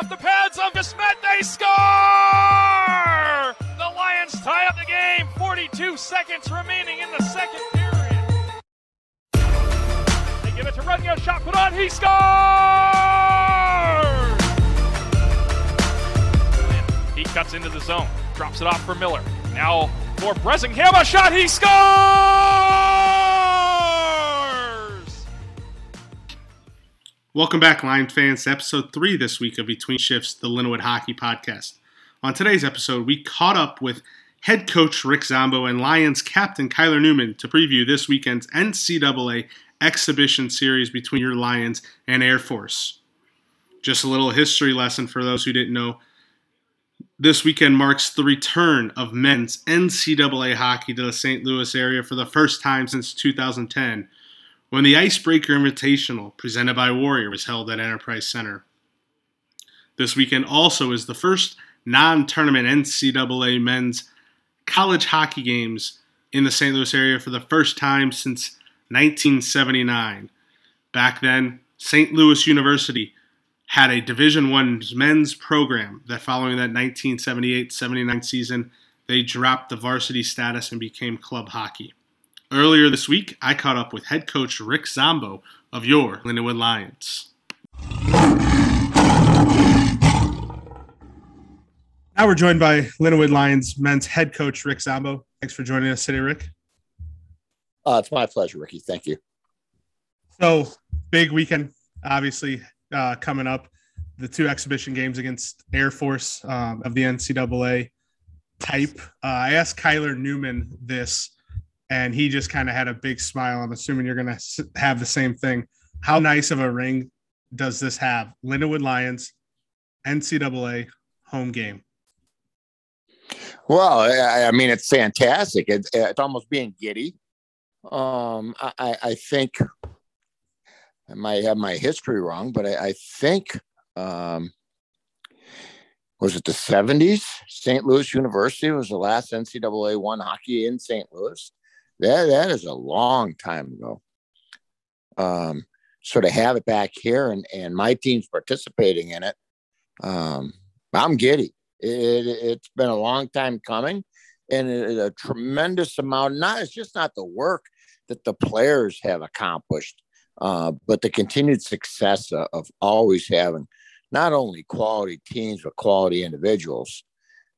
off the pads of Desmet. They score! The Lions tie up the game. 42 seconds remaining in the second period. They give it to Runyo. Shot put on. He scores! He cuts into the zone. Drops it off for Miller. Now for Bresingham. A shot. He scores! Welcome back, Lions fans, to episode three this week of Between Shifts, the Linwood Hockey Podcast. On today's episode, we caught up with head coach Rick Zombo and Lions captain Kyler Newman to preview this weekend's NCAA exhibition series between your Lions and Air Force. Just a little history lesson for those who didn't know. This weekend marks the return of men's NCAA hockey to the St. Louis area for the first time since 2010 when the Icebreaker Invitational, presented by Warrior, was held at Enterprise Center. This weekend also is the first non tournament NCAA men's college hockey games in the St. Louis area for the first time since 1979. Back then, St. Louis University had a Division One men's program that following that 1978-79 season, they dropped the varsity status and became club hockey. Earlier this week, I caught up with head coach Rick Zombo of your Lindenwood Lions. Now we're joined by Lindenwood Lions men's head coach Rick Zombo. Thanks for joining us today, Rick. Uh, it's my pleasure, Ricky. Thank you. So, big weekend, obviously, uh, coming up. The two exhibition games against Air Force um, of the NCAA type. Uh, I asked Kyler Newman this and he just kind of had a big smile. I'm assuming you're going to have the same thing. How nice of a ring does this have? Lindenwood Lions, NCAA home game. Well, I, I mean, it's fantastic. It, it's almost being giddy. Um, I, I think I might have my history wrong, but I, I think um, was it the 70s? St. Louis University was the last NCAA one hockey in St. Louis that that is a long time ago. Um, so to have it back here and and my team's participating in it, um, I'm giddy. It, it, has been a long time coming, and it, a tremendous amount. Not it's just not the work that the players have accomplished, uh, but the continued success of, of, always having not only quality teams but quality individuals.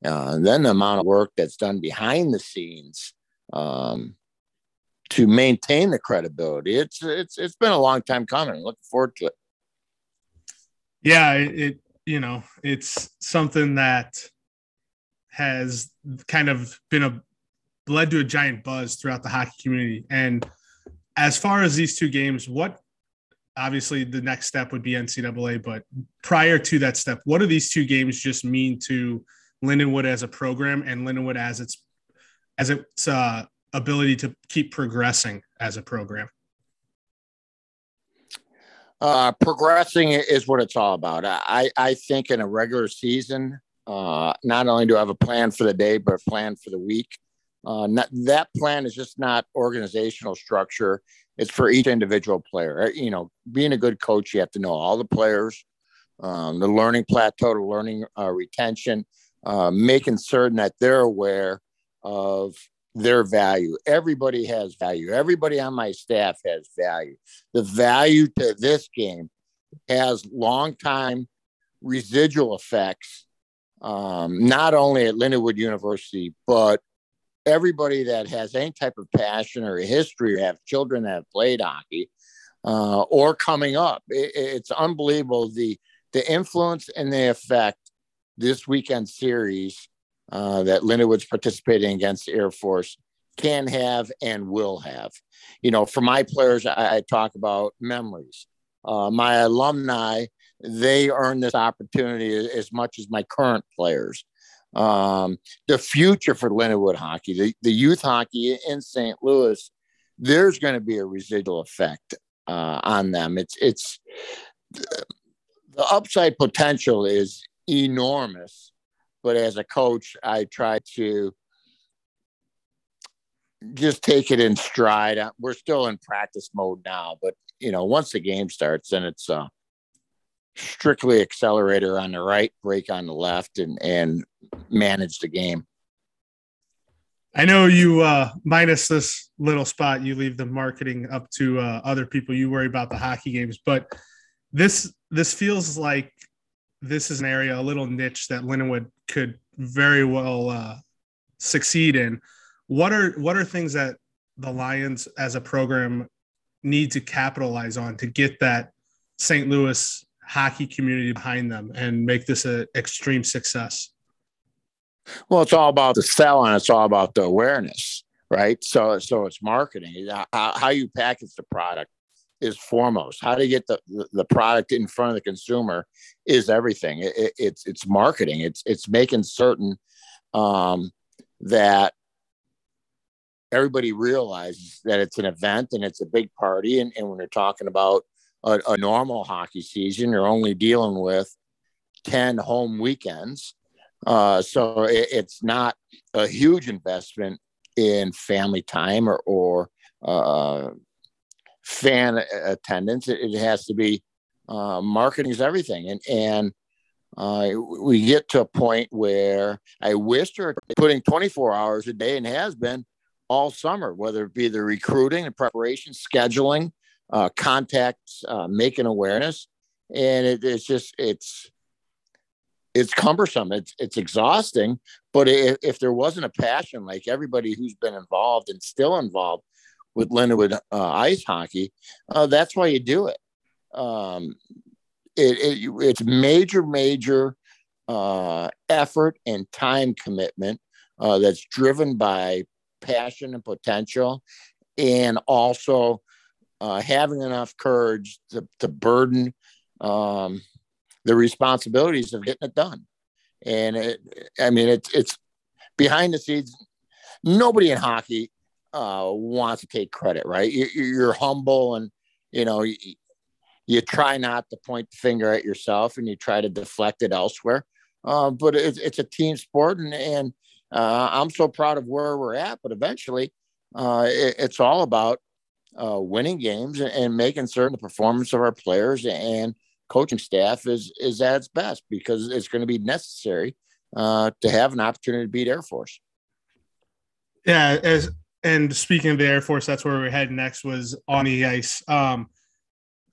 Uh, and then the amount of work that's done behind the scenes um, to maintain the credibility. It's it's it's been a long time coming. Looking forward to it. Yeah, it you know it's something that has kind of been a led to a giant buzz throughout the hockey community. And as far as these two games, what obviously the next step would be NCAA, but prior to that step, what do these two games just mean to Lindenwood as a program and Lindenwood as its as its uh, ability to keep progressing as a program? Uh, progressing is what it's all about. I, I think in a regular season, uh, not only do I have a plan for the day, but a plan for the week. Uh, not, that plan is just not organizational structure. It's for each individual player. Uh, you know, being a good coach, you have to know all the players, um, the learning plateau, the learning uh, retention, uh, making certain that they're aware of their value. Everybody has value. Everybody on my staff has value. The value to this game has long time residual effects, um, not only at Lindenwood University, but everybody that has any type of passion or history or have children that have played hockey uh, or coming up. It, it's unbelievable the the influence and the effect this weekend series uh, that Lindenwood's participating against Air Force can have and will have. You know, for my players, I, I talk about memories. Uh, my alumni, they earn this opportunity as much as my current players. Um, the future for Linwood hockey, the, the youth hockey in St. Louis, there's going to be a residual effect uh, on them. It's it's the upside potential is enormous but as a coach, I try to just take it in stride. Uh, we're still in practice mode now, but you know, once the game starts, then it's uh, strictly accelerator on the right, brake on the left, and and manage the game. I know you uh, minus this little spot, you leave the marketing up to uh, other people. You worry about the hockey games, but this this feels like this is an area, a little niche that Lindenwood could very well uh, succeed in. What are what are things that the Lions as a program need to capitalize on to get that St. Louis hockey community behind them and make this an extreme success? Well, it's all about the sell and it's all about the awareness, right? So, so it's marketing. How, how you package the product is foremost. How to get the, the product in front of the consumer is everything. It, it, it's it's marketing. It's it's making certain um, that everybody realizes that it's an event and it's a big party. And, and when you're talking about a, a normal hockey season, you're only dealing with 10 home weekends. Uh, so it, it's not a huge investment in family time or, or uh, fan attendance. It, it, has to be uh, marketing is everything. And, and uh, we get to a point where I wish they're putting 24 hours a day and has been all summer, whether it be the recruiting and preparation, scheduling, uh, contacts, uh, making awareness, and it, it's just it's it's cumbersome. It's it's exhausting. But if, if, there wasn't a passion, like everybody who's been involved and still involved with Lindenwood uh, ice hockey, uh, that's why you do it. Um, it, it it's major, major uh, effort and time commitment uh, that's driven by passion and potential, and also uh, having enough courage to, to burden um, the responsibilities of getting it done. And it, I mean, it's it's behind the scenes. Nobody in hockey uh, wants to take credit, right? You, you're humble, and you know you, you, try not to point the finger at yourself, and you try to deflect it elsewhere. Uh, but it's, it's a team sport, and, and uh, I'm so proud of where we're at, but eventually uh, it, it's all about uh, winning games and, and, making certain the performance of our players and coaching staff is is at its best because it's going to be necessary uh, to have an opportunity to beat Air Force. Yeah, as and speaking of the Air Force, that's where we're heading next was on the ice. Um,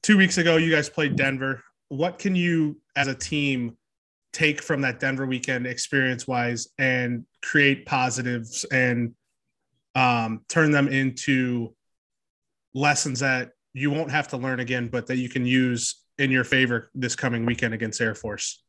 two weeks ago, you guys played Denver. What can you, as a team, take from that Denver weekend experience wise and create positives and um, turn them into lessons that you won't have to learn again, but that you can use in your favor this coming weekend against Air Force?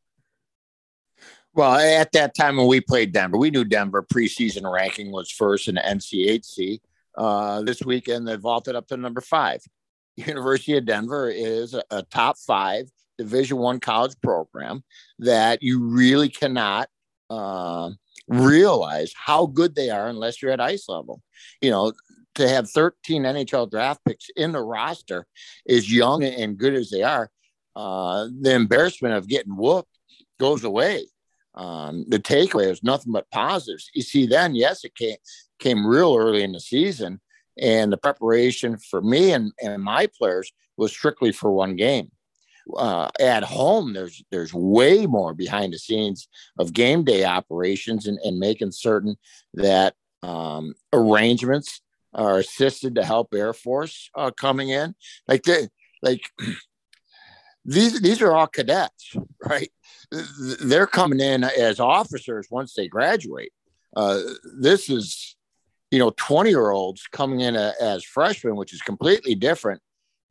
Well, at that time when we played Denver, we knew Denver preseason ranking was first in the NCHC. Uh, this weekend, they vaulted up to number five. University of Denver is a, a top five Division One college program that you really cannot uh, realize how good they are unless you're at ice level. You know, to have 13 NHL draft picks in the roster, as young and good as they are, uh, the embarrassment of getting whooped goes away. Um, the takeaway is nothing but positives. You see, then yes, it came came real early in the season, and the preparation for me and, and my players was strictly for one game uh, at home, there's there's way more behind the scenes of game day operations and, and making certain that um, arrangements are assisted to help Air Force uh, coming in. Like they, like these these are all cadets, right? They're coming in as officers once they graduate. Uh, this is, you know, 20 year olds coming in a, as freshmen, which is completely different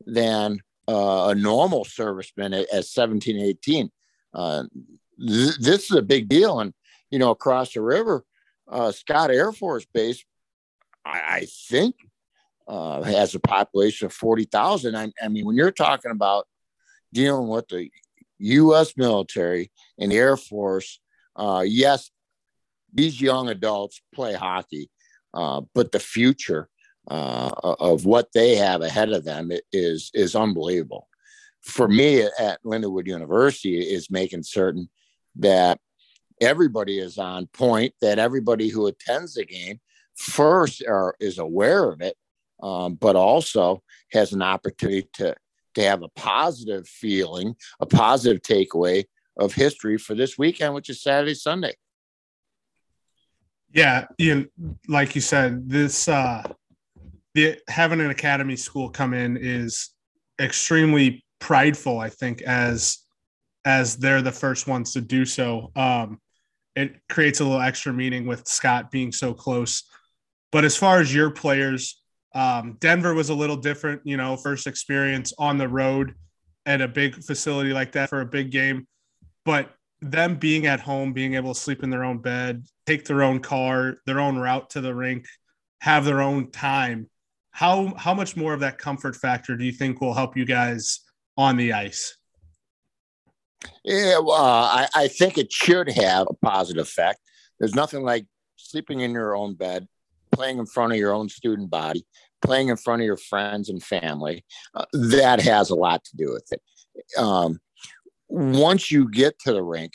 than uh, a normal serviceman at, at 17, 18. Uh, th- this is a big deal. And, you know, across the river, uh, Scott Air Force Base, I, I think, uh, has a population of 40,000. I, I mean, when you're talking about dealing with the U.S. military and Air Force, uh, yes, these young adults play hockey, uh, but the future uh, of what they have ahead of them is is unbelievable. For me, at Lindenwood University, is making certain that everybody is on point, that everybody who attends the game first are, is aware of it, um, but also has an opportunity to to have a positive feeling, a positive takeaway of history for this weekend, which is Saturday, Sunday. Yeah, Ian, like you said, this uh the having an academy school come in is extremely prideful, I think, as as they're the first ones to do so. Um it creates a little extra meaning with Scott being so close. But as far as your players, um, Denver was a little different, you know, first experience on the road at a big facility like that for a big game. But them being at home, being able to sleep in their own bed, take their own car, their own route to the rink, have their own time. How how much more of that comfort factor do you think will help you guys on the ice? Yeah, well, I, I think it should have a positive effect. There's nothing like sleeping in your own bed, playing in front of your own student body, playing in front of your friends and family. Uh, that has a lot to do with it. Um, once you get to the rink,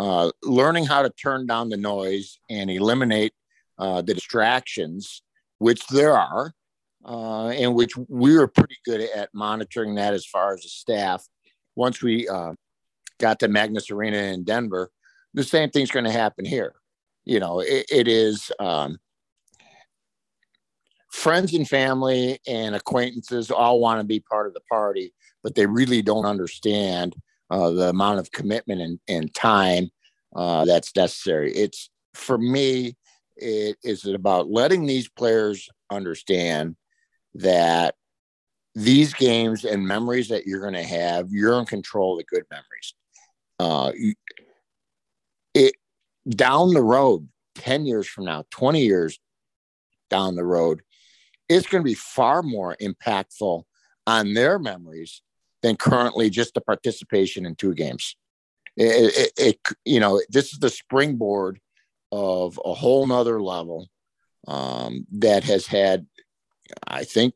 uh, learning how to turn down the noise and eliminate uh, the distractions, which there are, uh, and which we were pretty good at monitoring that as far as the staff. Once we uh, got to Magnus Arena in Denver, the same thing's going to happen here. You know, it, it is um, friends and family and acquaintances all want to be part of the party, but they really don't understand uh, the amount of commitment and, and time uh, that's necessary. It's for me, it is about letting these players understand that these games and memories that you're going to have, you're in control of the good memories. Uh, it down the road, 10 years from now, 20 years down the road, it's going to be far more impactful on their memories than currently just the participation in two games. It, it, it, you know, this is the springboard of a whole nother level um, that has had, I think,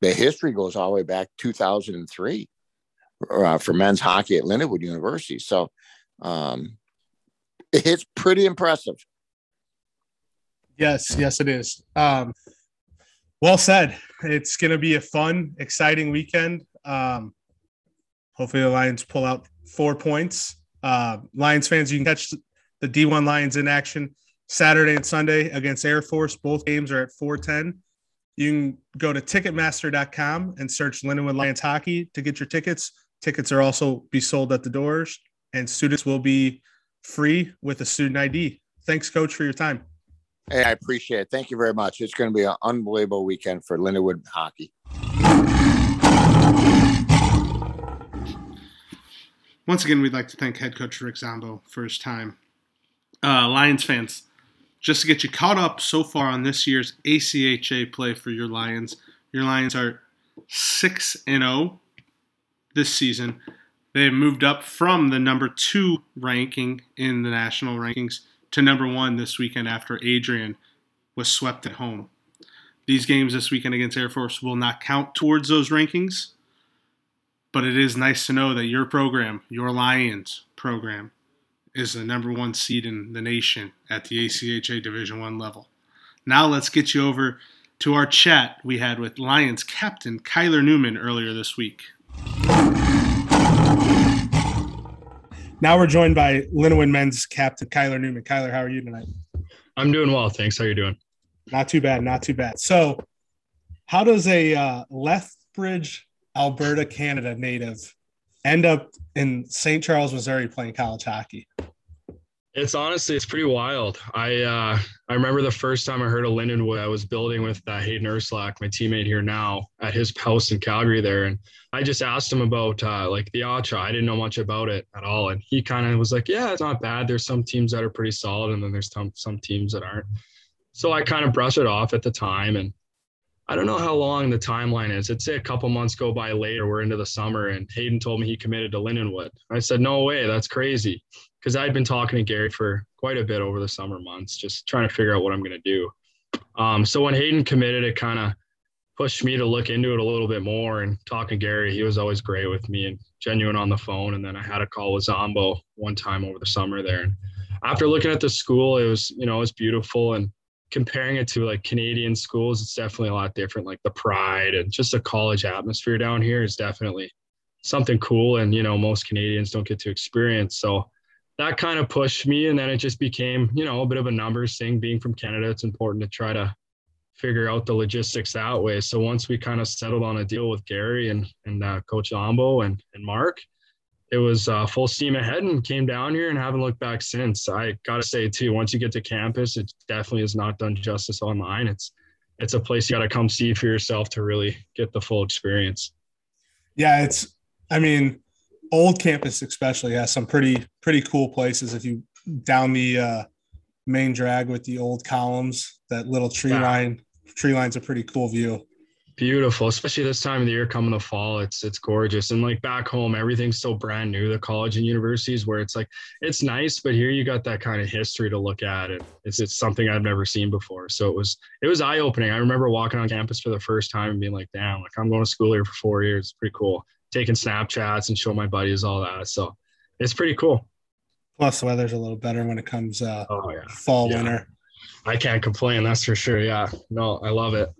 the history goes all the way back 2003 uh, for men's hockey at Lindenwood University. So um, it's pretty impressive. Yes, yes, it is. Um, well said. It's going to be a fun, exciting weekend. Um, hopefully, the Lions pull out four points. Uh, Lions fans, you can catch the D1 Lions in action Saturday and Sunday against Air Force. Both games are at 410. You can go to Ticketmaster.com and search Lindenwood Lions Hockey to get your tickets. Tickets are also be sold at the doors, and students will be free with a student ID. Thanks, Coach, for your time. Hey, I appreciate it. Thank you very much. It's going to be an unbelievable weekend for Lindenwood hockey. Once again, we'd like to thank head coach Rick Zombo for his time. Uh, Lions fans, just to get you caught up so far on this year's ACHA play for your Lions, your Lions are 6 and 0 this season. They've moved up from the number two ranking in the national rankings to number one this weekend after Adrian was swept at home. These games this weekend against Air Force will not count towards those rankings, but it is nice to know that your program, your Lions program, is the number one seed in the nation at the ACHA Division One level. Now let's get you over to our chat we had with Lions captain Kyler Newman earlier this week. Now we're joined by Lindenwood men's captain Kyler Newman. Kyler, how are you tonight? I'm doing well, thanks. How are you doing? Not too bad, not too bad. So, how does a uh, Lethbridge, Alberta, Canada native end up in St. Charles, Missouri, playing college hockey? It's honestly, it's pretty wild. I uh, I remember the first time I heard of Lindenwood, I was building with uh, Hayden Urslack, my teammate here now, at his house in Calgary there, and I just asked him about uh, like the ACHA. I didn't know much about it at all, and he kind of was like, "Yeah, it's not bad. There's some teams that are pretty solid, and then there's some some teams that aren't." So I kind of brushed it off at the time, and I don't know how long the timeline is. I'd say a couple months go by later. We're into the summer, and Hayden told me he committed to Lindenwood. I said, "No way, that's crazy," because I'd been talking to Gary for quite a bit over the summer months, just trying to figure out what I'm going to do. Um, so when Hayden committed, it kind of pushed me to look into it a little bit more and talking to Gary, he was always great with me and genuine on the phone. And then I had a call with Zombo one time over the summer there. And after looking at the school, it was, you know, it was beautiful. And comparing it to like Canadian schools, it's definitely a lot different. Like the pride and just the college atmosphere down here is definitely something cool. And, you know, most Canadians don't get to experience. So that kind of pushed me. And then it just became, you know, a bit of a numbers thing. Being from Canada, it's important to try to figure out the logistics that way. So once we kind of settled on a deal with Gary and, and uh, Coach Zombo and, and Mark, it was uh, full steam ahead and came down here and haven't looked back since. I gotta say too, once you get to campus, it definitely is not done justice online. It's it's a place you gotta come see for yourself to really get the full experience. Yeah, it's I mean, old campus especially has some pretty pretty cool places. If you down the uh, main drag with the old columns, that little tree yeah. line, tree line's a pretty cool view. Beautiful especially this time of the year coming the fall. It's it's gorgeous. And like back home everything's so brand new the college and universities where it's like it's nice but here you got that kind of history to look at and it's it's something i've never seen before. So it was it was eye-opening. I remember walking on campus for the first time and being like damn like i'm going to school here for four years. It's pretty cool taking snapchats and show my buddies all that so it's pretty cool plus the weather's a little better when it comes uh oh, yeah. fall yeah. winter i can't complain that's for sure yeah no i love it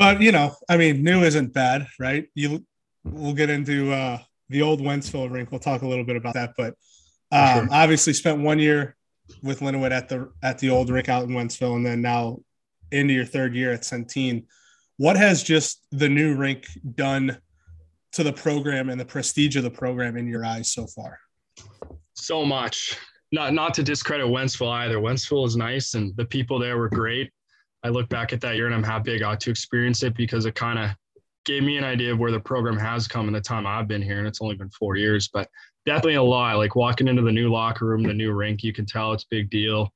but you know, I mean, new isn't bad, right? You we'll get into uh, the old Wentzville rink. We'll talk a little bit about that, but um, sure. obviously spent one year with Linwood at the at the old rink out in Wentzville, and then now into your third year at Centene. What has just the new rink done to the program and the prestige of the program in your eyes so far? So much. Not not to discredit Wentzville either. Wentzville is nice, and the people there were great. I look back at that year and I'm happy I got to experience it because it kind of gave me an idea of where the program has come in the time I've been here. And it's only been four years, but definitely a lot. Like walking into the new locker room, the new rink, you can tell it's big deal.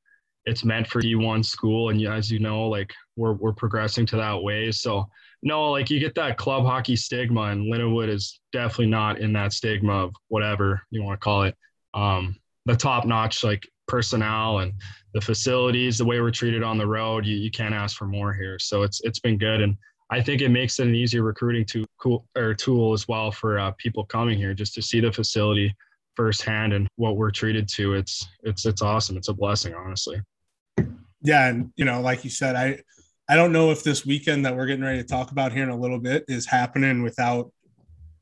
It's meant for D1 school. And as you know, like we're, we're progressing to that way. So no, like you get that club hockey stigma and Linwood is definitely not in that stigma of whatever you want to call it. Um, the top notch, like personnel and the facilities, the way we're treated on the road, you, you can't ask for more here. So it's it's been good, and I think it makes it an easier recruiting to cool or tool as well for uh, people coming here just to see the facility firsthand and what we're treated to. It's it's it's awesome. It's a blessing, honestly. Yeah, and you know, like you said, I I don't know if this weekend that we're getting ready to talk about here in a little bit is happening without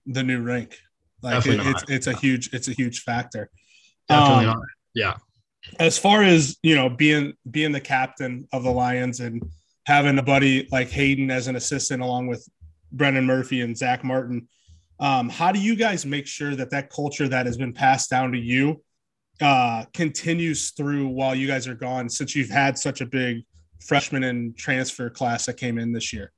the new rink. Like it, it's it's a huge it's a huge factor. Definitely um, not. Yeah as far as you know being being the captain of the lions and having a buddy like hayden as an assistant along with brendan murphy and zach martin um, how do you guys make sure that that culture that has been passed down to you uh, continues through while you guys are gone since you've had such a big freshman and transfer class that came in this year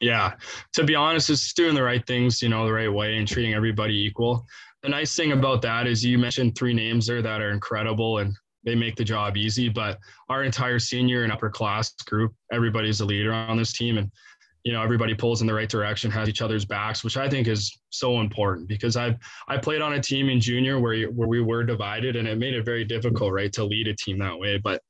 yeah to be honest it's doing the right things you know the right way and treating everybody equal the nice thing about that is you mentioned three names there that are incredible and they make the job easy. But our entire senior and upper class group, everybody's a leader on this team, and you know everybody pulls in the right direction, has each other's backs, which I think is so important because I've I played on a team in junior where where we were divided, and it made it very difficult, right, to lead a team that way. But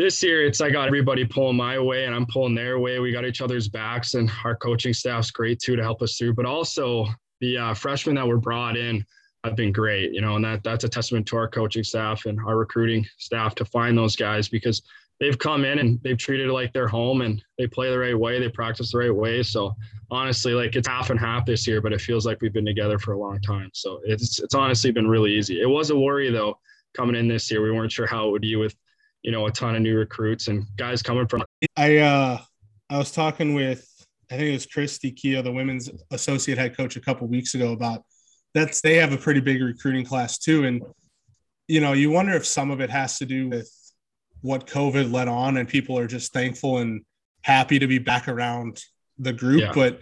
this year it's I got everybody pulling my way and I'm pulling their way. We got each other's backs and our coaching staff's great too to help us through. But also the uh, freshmen that were brought in, have been great, you know, and that that's a testament to our coaching staff and our recruiting staff to find those guys because they've come in and they've treated it like their home and they play the right way, they practice the right way. So honestly, like it's half and half this year, but it feels like we've been together for a long time. So it's it's honestly been really easy. It was a worry though coming in this year. We weren't sure how it would be with, you know, a ton of new recruits and guys coming from. I uh I was talking with I think it was Christy Keo, the women's associate head coach, a couple weeks ago about that's they have a pretty big recruiting class too. And you know, you wonder if some of it has to do with what COVID led on, and people are just thankful and happy to be back around the group. Yeah. But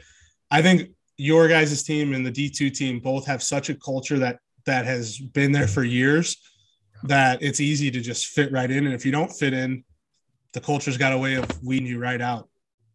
I think your guys' team and the D2 team both have such a culture that that has been there for years that it's easy to just fit right in. And if you don't fit in, the culture's got a way of weeding you right out.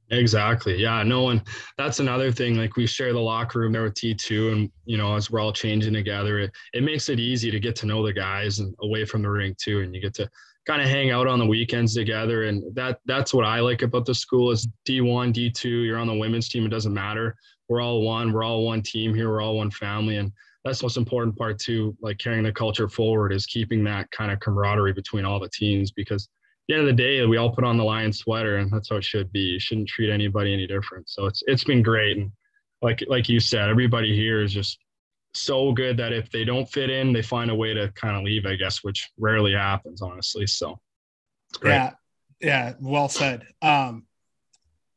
Exactly. Yeah. No one. That's another thing. Like we share the locker room there with D2, and you know, as we're all changing together, it, it makes it easy to get to know the guys and away from the rink too, and you get to kind of hang out on the weekends together. And that that's what I like about the school is D1, D2. You're on the women's team. It doesn't matter. We're all one. We're all one team here. We're all one family, and that's the most important part too. Like carrying the culture forward is keeping that kind of camaraderie between all the teams because at the end of the day, we all put on the lion sweater, and that's how it should be. You shouldn't treat anybody any different. So it's it's been great, and like like you said, everybody here is just so good that if they don't fit in, they find a way to kind of leave, I guess, which rarely happens, honestly. So it's great. Yeah, yeah, well said. Um,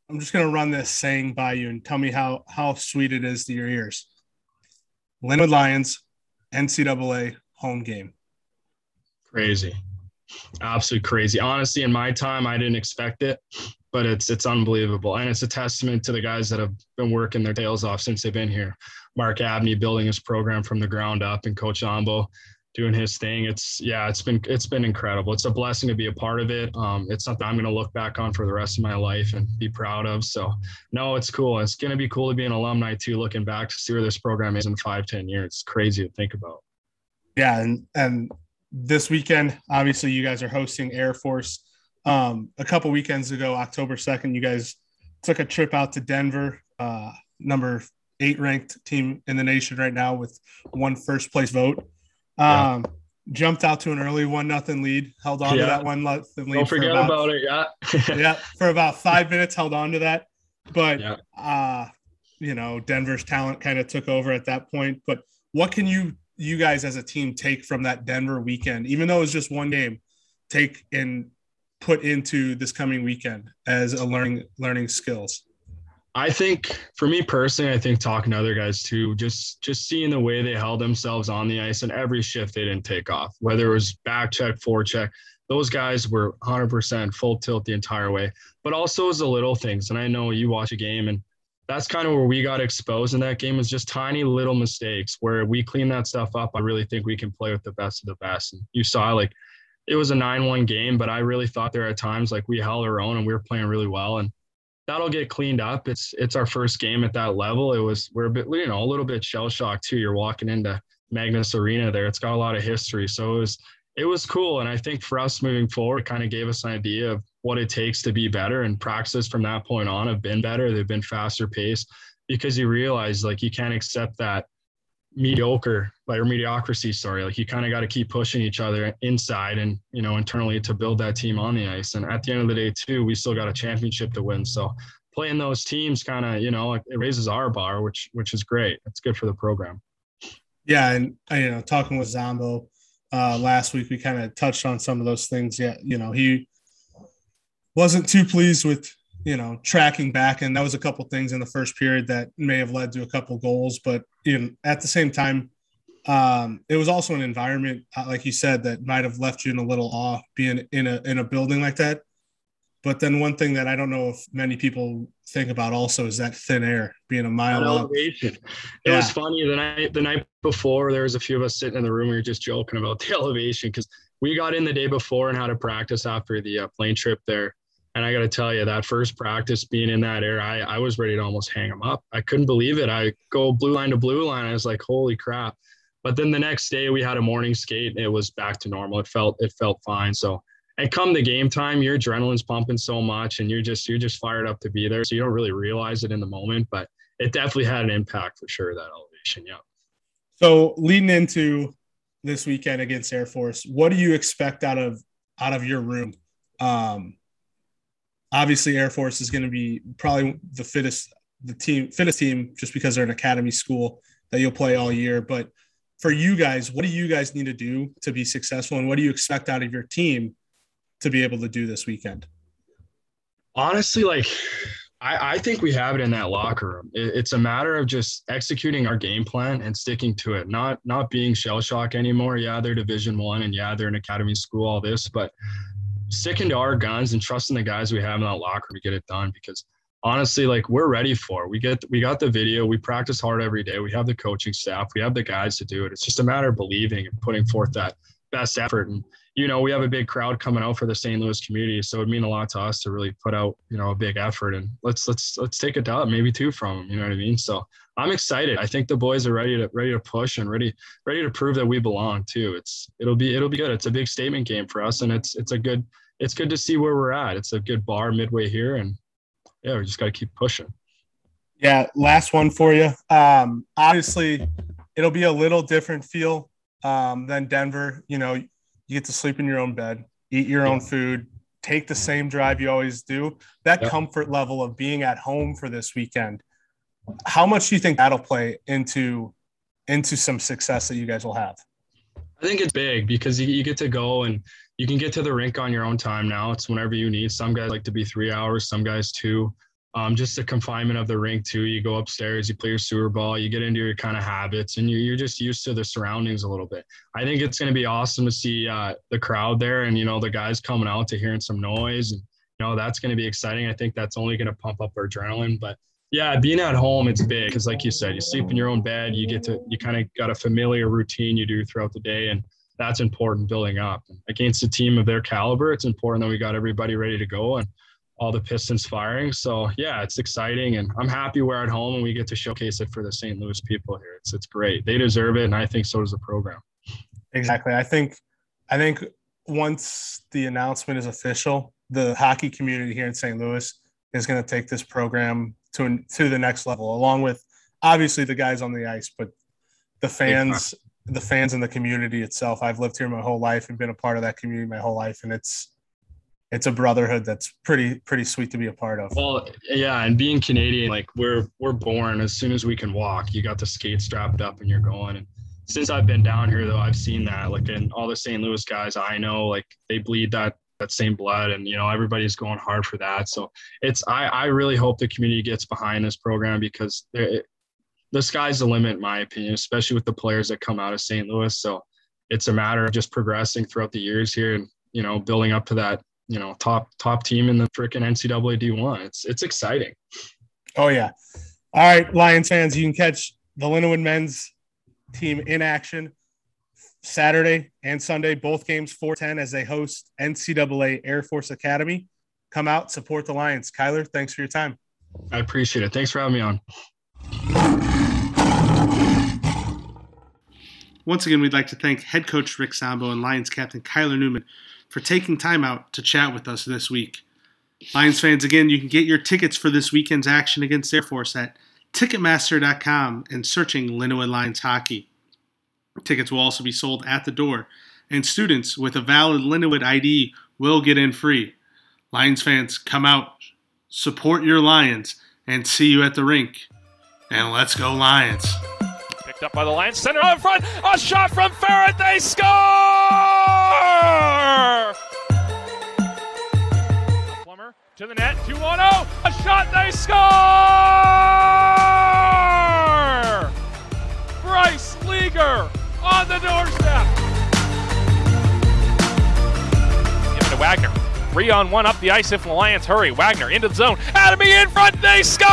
I'm just gonna run this saying by you and tell me how how sweet it is to your ears. Linwood Lions, NCAA home game. Crazy, absolutely crazy. Honestly, in my time, I didn't expect it, but it's it's unbelievable, and it's a testament to the guys that have been working their tails off since they've been here. Mark Abney building his program from the ground up, and Coach Zombo doing his thing. It's yeah, it's been it's been incredible. It's a blessing to be a part of it. Um, it's something I'm going to look back on for the rest of my life and be proud of. So no, it's cool. It's going to be cool to be an alumni too. Looking back to see where this program is in five, ten years, it's crazy to think about. Yeah, and and this weekend, obviously, you guys are hosting Air Force. Um, a couple weekends ago, October second, you guys took a trip out to Denver. Uh, number eight ranked team in the nation right now with one first place vote. Um, yeah. Jumped out to an early one nothing lead, held on yeah. to that one nothing lead. Don't forget about, about, it. Yeah, yeah, for about five minutes, held on to that. But yeah. uh, you know, Denver's talent kind of took over at that point. But what can you you guys as a team take from that Denver weekend, even though it was just one game, take and put into this coming weekend as a learning learning skills? I think for me personally, I think talking to other guys too, just just seeing the way they held themselves on the ice and every shift they didn't take off, whether it was back check, forecheck, those guys were 100% full tilt the entire way. But also as the little things, and I know you watch a game and that's kind of where we got exposed in that game is just tiny little mistakes where we clean that stuff up. I really think we can play with the best of the best. And you saw like it was a 9-1 game, but I really thought there at times like we held our own and we were playing really well. And that'll get cleaned up. It's it's our first game at that level. It was we're a bit you know a little bit shell shocked too. You're walking into Magnus Arena there. It's got a lot of history, so it was it was cool. And I think for us moving forward, it kind of gave us an idea of what it takes to be better. And practices from that point on have been better. They've been faster paced because you realize like you can't accept that mediocre like or mediocrity sorry. Like you kind of got to keep pushing each other inside and you know internally to build that team on the ice. And at the end of the day too we still got a championship to win. So playing those teams kind of you know it raises our bar which which is great. It's good for the program. Yeah and you know talking with zombo uh last week we kind of touched on some of those things. Yeah you know he wasn't too pleased with you know, tracking back. And that was a couple things in the first period that may have led to a couple goals. But you know, at the same time, um, it was also an environment, uh, like you said, that might have left you in a little awe being in a in a building like that. But then one thing that I don't know if many people think about also is that thin air being a mile elevation. Up. It yeah. was funny the night the night before there was a few of us sitting in the room. We were just joking about the elevation because we got in the day before and had a practice after the uh, plane trip there and I got to tell you, that first practice being in that air, I, I was ready to almost hang him up. I couldn't believe it. I go blue line to blue line. I was like, holy crap. But then the next day we had a morning skate. and it was back to normal. It felt it felt fine. So and come the game time, your adrenaline's pumping so much and you're just you're just fired up to be there. So you don't really realize it in the moment, but it definitely had an impact for sure, that elevation. Yeah. So leading into this weekend against Air Force, what do you expect out of out of your room? Um, obviously Air Force is going to be probably the fittest the team fittest team just because they're an academy school that you'll play all year. But for you guys, what do you guys need to do to be successful, and what do you expect out of your team to be able to do this weekend? Honestly, like I, I think we have it in that locker room. It, it's a matter of just executing our game plan and sticking to it. Not not being shell shock anymore. Yeah, they're Division One, and yeah, they're an academy school. All this, but sticking to our guns and trusting the guys we have in that locker to get it done because honestly like we're ready for it. we get we got the video. We practice hard every day. We have the coaching staff. We have the guys to do it. It's just a matter of believing and putting forth that best effort. And you know we have a big crowd coming out for the st louis community. So it mean a lot to us to really put out you know a big effort. And let's let's let's take a dub maybe two from them you know what i mean? So i'm excited i think the boys are ready to ready to push and ready ready to prove that we belong too it's it'll be it'll be good it's a big statement game for us and it's it's a good it's good to see where we're at. It's a good bar midway here, and yeah, we just got to keep pushing. Yeah, last one for you. Um, obviously, it'll be a little different feel um, than Denver. You know, you get to sleep in your own bed, eat your own food, take the same drive you always do. That yep. comfort level of being at home for this weekend. How much do you think that'll play into into some success that you guys will have? I think it's big because you, you get to go and you can get to the rink on your own time now. It's whenever you need. Some guys like to be three hours, some guys two. Um, just the confinement of the rink too. You go upstairs, you play your sewer ball, you get into your kind of habits, and you're, you're just used to the surroundings a little bit. I think it's going to be awesome to see uh, the crowd there, and you know the guys coming out to hearing some noise, and you know that's going to be exciting. I think that's only going to pump up our adrenaline. But yeah, being at home, it's big because, like you said, you sleep in your own bed. You get to you kind of got a familiar routine you do throughout the day, and that's important building up against a team of their caliber. It's important that we got everybody ready to go and all the pistons firing. So yeah, it's exciting, and I'm happy we're at home and we get to showcase it for the St. Louis people here. It's it's great. They deserve it, and I think so does the program. Exactly. I think I think once the announcement is official, the hockey community here in St. Louis is going to take this program to to the next level, along with obviously the guys on the ice, but the fans, the fans and the community itself. I've lived here my whole life and been a part of that community my whole life, and it's it's a brotherhood that's pretty pretty sweet to be a part of. Well, yeah, and being Canadian, like we're we're born as soon as we can walk. You got the skate strapped up and you're going. And since I've been down here, though, I've seen that. Like, in all the St. Louis guys I know, like they bleed that that same blood, and you know everybody's going hard for that. So it's I I really hope the community gets behind this program because the sky's the limit, in my opinion, especially with the players that come out of St. Louis. So it's a matter of just progressing throughout the years here and you know building up to that you know top top team in the freaking NCAA D1. It's it's exciting. Oh yeah. All right, Lions fans, you can catch the linwood men's team in action Saturday and Sunday, both games 410 as they host NCAA Air Force Academy. Come out, support the Lions. Kyler, thanks for your time. I appreciate it. Thanks for having me on. Once again, we'd like to thank head coach Rick Zombo and Lions captain Kyler Newman for taking time out to chat with us this week. Lions fans, again, you can get your tickets for this weekend's action against Air Force at Ticketmaster.com and searching Lindenwood Lions Hockey. Tickets will also be sold at the door, and students with a valid Linwood ID will get in free. Lions fans, come out, support your Lions, and see you at the rink. And let's go, Lions. Picked up by the Lions, center in front, a shot from Ferret, they score! Plummer to the net, 2 1 0, a shot, they score! Bryce Leaguer on the doorstep. Give it to Wagner. Three on one up the ice if the Lions hurry. Wagner into the zone. Adamy in front. They score!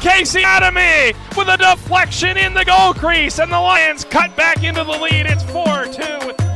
Casey Adamy with a deflection in the goal crease, and the Lions cut back into the lead. It's 4 2.